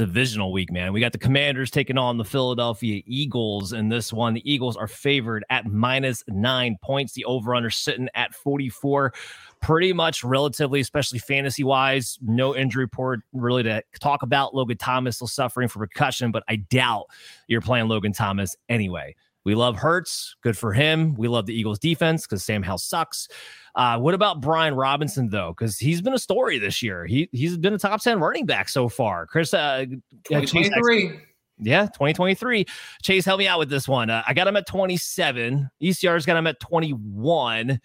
Divisional week, man. We got the Commanders taking on the Philadelphia Eagles in this one. The Eagles are favored at minus nine points. The over under sitting at 44. Pretty much relatively, especially fantasy wise. No injury report really to talk about. Logan Thomas still suffering from concussion, but I doubt you're playing Logan Thomas anyway. We love Hurts. Good for him. We love the Eagles defense because Sam Howell sucks. Uh, what about Brian Robinson though? Because he's been a story this year. He he's been a top ten running back so far. Chris, uh, Chase- 2023. yeah, 2023. Chase, help me out with this one. Uh, I got him at 27. ECR's got him at 21.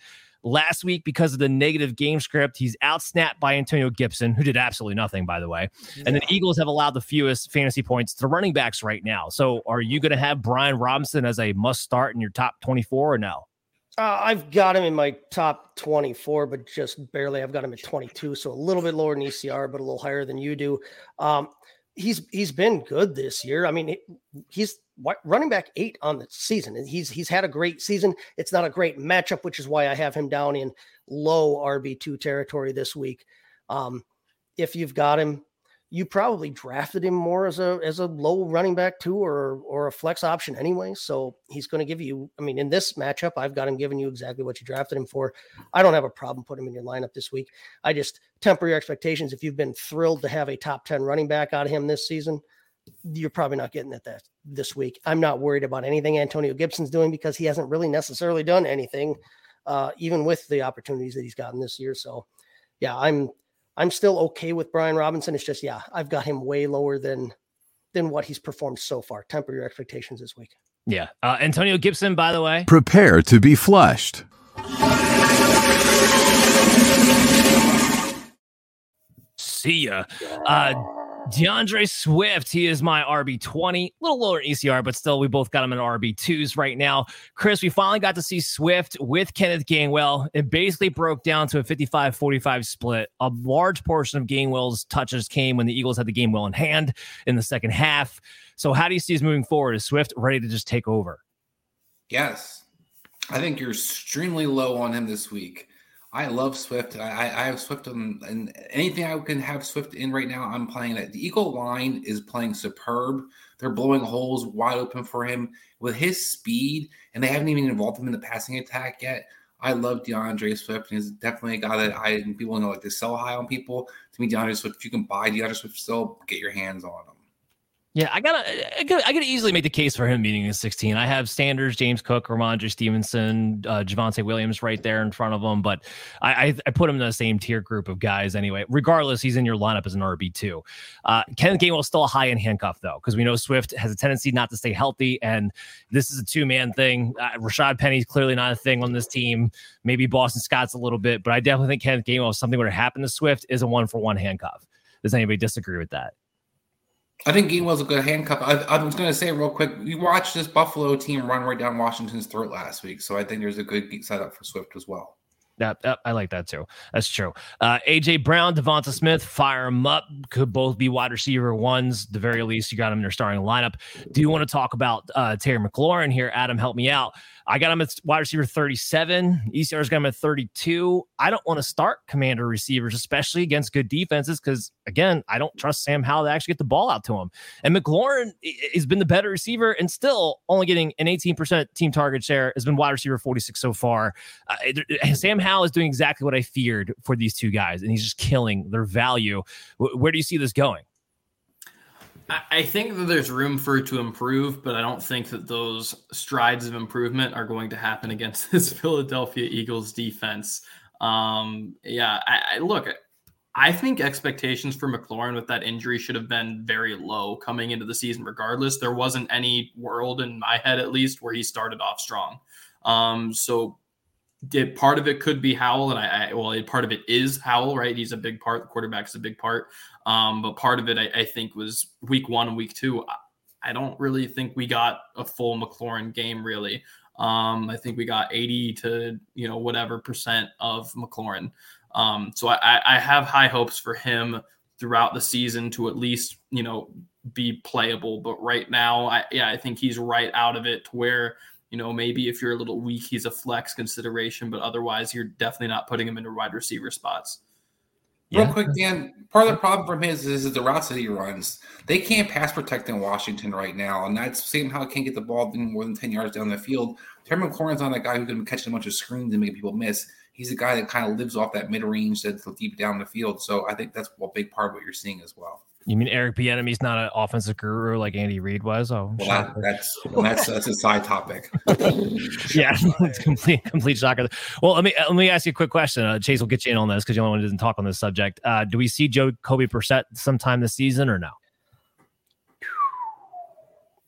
Last week, because of the negative game script, he's outsnapped by Antonio Gibson, who did absolutely nothing, by the way. And then Eagles have allowed the fewest fantasy points to running backs right now. So, are you going to have Brian Robinson as a must start in your top 24 or no? Uh, I've got him in my top 24, but just barely. I've got him at 22, so a little bit lower than ECR, but a little higher than you do. Um, he's he's been good this year. I mean, he's running back eight on the season, he's he's had a great season. It's not a great matchup, which is why I have him down in low RB two territory this week. Um, if you've got him, you probably drafted him more as a as a low running back too, or or a flex option anyway. So he's going to give you. I mean, in this matchup, I've got him giving you exactly what you drafted him for. I don't have a problem putting him in your lineup this week. I just temper your expectations. If you've been thrilled to have a top ten running back out of him this season, you're probably not getting it that this week. I'm not worried about anything Antonio Gibson's doing because he hasn't really necessarily done anything, uh, even with the opportunities that he's gotten this year. So, yeah, I'm I'm still okay with Brian Robinson. It's just yeah, I've got him way lower than than what he's performed so far. Temper your expectations this week. Yeah. Uh, Antonio Gibson, by the way, Prepare to be flushed. See ya. Uh, DeAndre Swift, he is my RB20, a little lower ECR, but still, we both got him in RB2s right now. Chris, we finally got to see Swift with Kenneth Gainwell. It basically broke down to a 55 45 split. A large portion of Gainwell's touches came when the Eagles had the game well in hand in the second half. So, how do you see us moving forward? Is Swift ready to just take over? Yes. I think you're extremely low on him this week. I love Swift. I, I have Swift on, and anything I can have Swift in right now, I'm playing it. The Eagle line is playing superb. They're blowing holes wide open for him with his speed, and they haven't even involved him in the passing attack yet. I love DeAndre Swift, and he's definitely a guy that I people know like to sell high on people. To me, DeAndre Swift, if you can buy DeAndre Swift, still get your hands on him. Yeah, I gotta, I gotta, I could easily make the case for him being in 16. I have Sanders, James Cook, Rhamondre Stevenson, uh, Javonte Williams right there in front of him, but I, I, I put him in the same tier group of guys anyway. Regardless, he's in your lineup as an RB two. Uh, Kenneth Gainwell is still a high end handcuff though, because we know Swift has a tendency not to stay healthy, and this is a two man thing. Uh, Rashad Penny's clearly not a thing on this team. Maybe Boston Scott's a little bit, but I definitely think Kenneth Gainwell, if something were to happen to Swift, is a one for one handcuff. Does anybody disagree with that? I think Gainwell's a good handcuff. I, I was going to say real quick, you watched this Buffalo team run right down Washington's throat last week, so I think there's a good setup for Swift as well. Yep, I like that too. That's true. Uh, AJ Brown, DeVonta Smith, fire them up. Could both be wide receiver ones. The very least, you got them in their starting lineup. Do you want to talk about uh, Terry McLaurin here? Adam, help me out. I got him at wide receiver 37. ECR's got him at 32. I don't want to start commander receivers, especially against good defenses, because again, I don't trust Sam Howell to actually get the ball out to him. And McLaurin has been the better receiver and still only getting an 18% team target share, has been wide receiver 46 so far. Uh, Sam Howell is doing exactly what I feared for these two guys, and he's just killing their value. Wh- Where do you see this going? I think that there's room for it to improve, but I don't think that those strides of improvement are going to happen against this Philadelphia Eagles defense. Um, yeah, I, I look, I think expectations for McLaurin with that injury should have been very low coming into the season, regardless. There wasn't any world in my head, at least, where he started off strong. Um, so did part of it could be Howell, and I, I well, part of it is Howell, right? He's a big part. The quarterback is a big part. Um, but part of it, I, I, think, was week one and week two. I, I, don't really think we got a full McLaurin game, really. Um, I think we got 80 to you know whatever percent of McLaurin. Um, so I, I have high hopes for him throughout the season to at least you know be playable. But right now, I, yeah, I think he's right out of it to where you know maybe if you're a little weak, he's a flex consideration, but otherwise, you're definitely not putting him into wide receiver spots. Yeah. Real quick, Dan. Part of the problem for him is, is the routes that he runs. They can't pass protect in Washington right now, and that's Sam Howell can't get the ball more than ten yards down the field. Terry McLaurin's not a guy who can catch a bunch of screens and make people miss he's a guy that kind of lives off that mid range that's deep down the field. So I think that's a big part of what you're seeing as well. You mean Eric Bieniemy's not an offensive guru like Andy Reid was? Oh, well, that, that's well, that's that's a side topic. yeah, it's complete complete shocker. Well, let me let me ask you a quick question. Uh, Chase will get you in on this because you only one who didn't talk on this subject. Uh, do we see Joe Kobe Brissett sometime this season or no?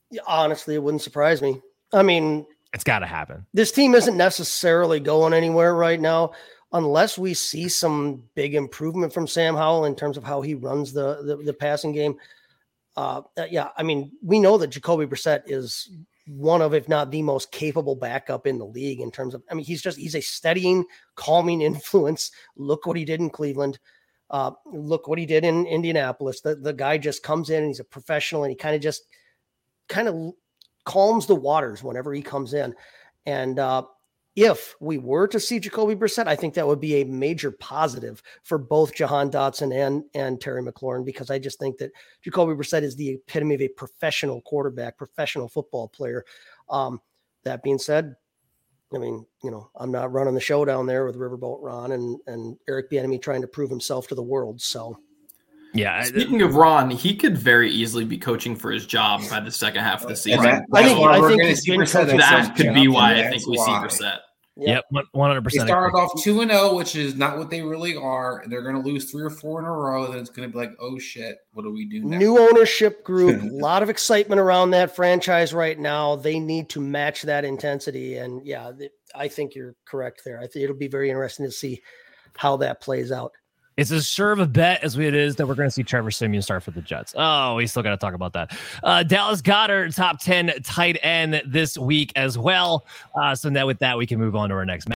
Yeah, honestly, it wouldn't surprise me. I mean, it's got to happen. This team isn't necessarily going anywhere right now unless we see some big improvement from Sam Howell in terms of how he runs the the, the passing game. Uh, yeah, I mean, we know that Jacoby Brissett is one of, if not the most capable backup in the league in terms of. I mean, he's just he's a steadying, calming influence. Look what he did in Cleveland. Uh, look what he did in Indianapolis. The the guy just comes in and he's a professional and he kind of just kind of calms the waters whenever he comes in. And uh, if we were to see Jacoby Brissett, I think that would be a major positive for both Jahan Dotson and and Terry McLaurin because I just think that Jacoby Brissett is the epitome of a professional quarterback, professional football player. Um, that being said, I mean, you know, I'm not running the show down there with Riverboat Ron and and Eric Bieniemy trying to prove himself to the world. So yeah. Speaking of Ron, he could very easily be coaching for his job by the second half of the season. That, I think, I think he's. That could be why I think we see Brissett. Yep, one hundred percent. They started off two and zero, oh, which is not what they really are. They're going to lose three or four in a row. Then it's going to be like, oh shit, what do we do now? New ownership group, a lot of excitement around that franchise right now. They need to match that intensity, and yeah, I think you're correct there. I think it'll be very interesting to see how that plays out. It's as sure of a bet as it is that we're going to see Trevor Siemian start for the Jets. Oh, we still got to talk about that. Uh, Dallas Goedert, top 10 tight end this week as well. Uh, so now with that, we can move on to our next match.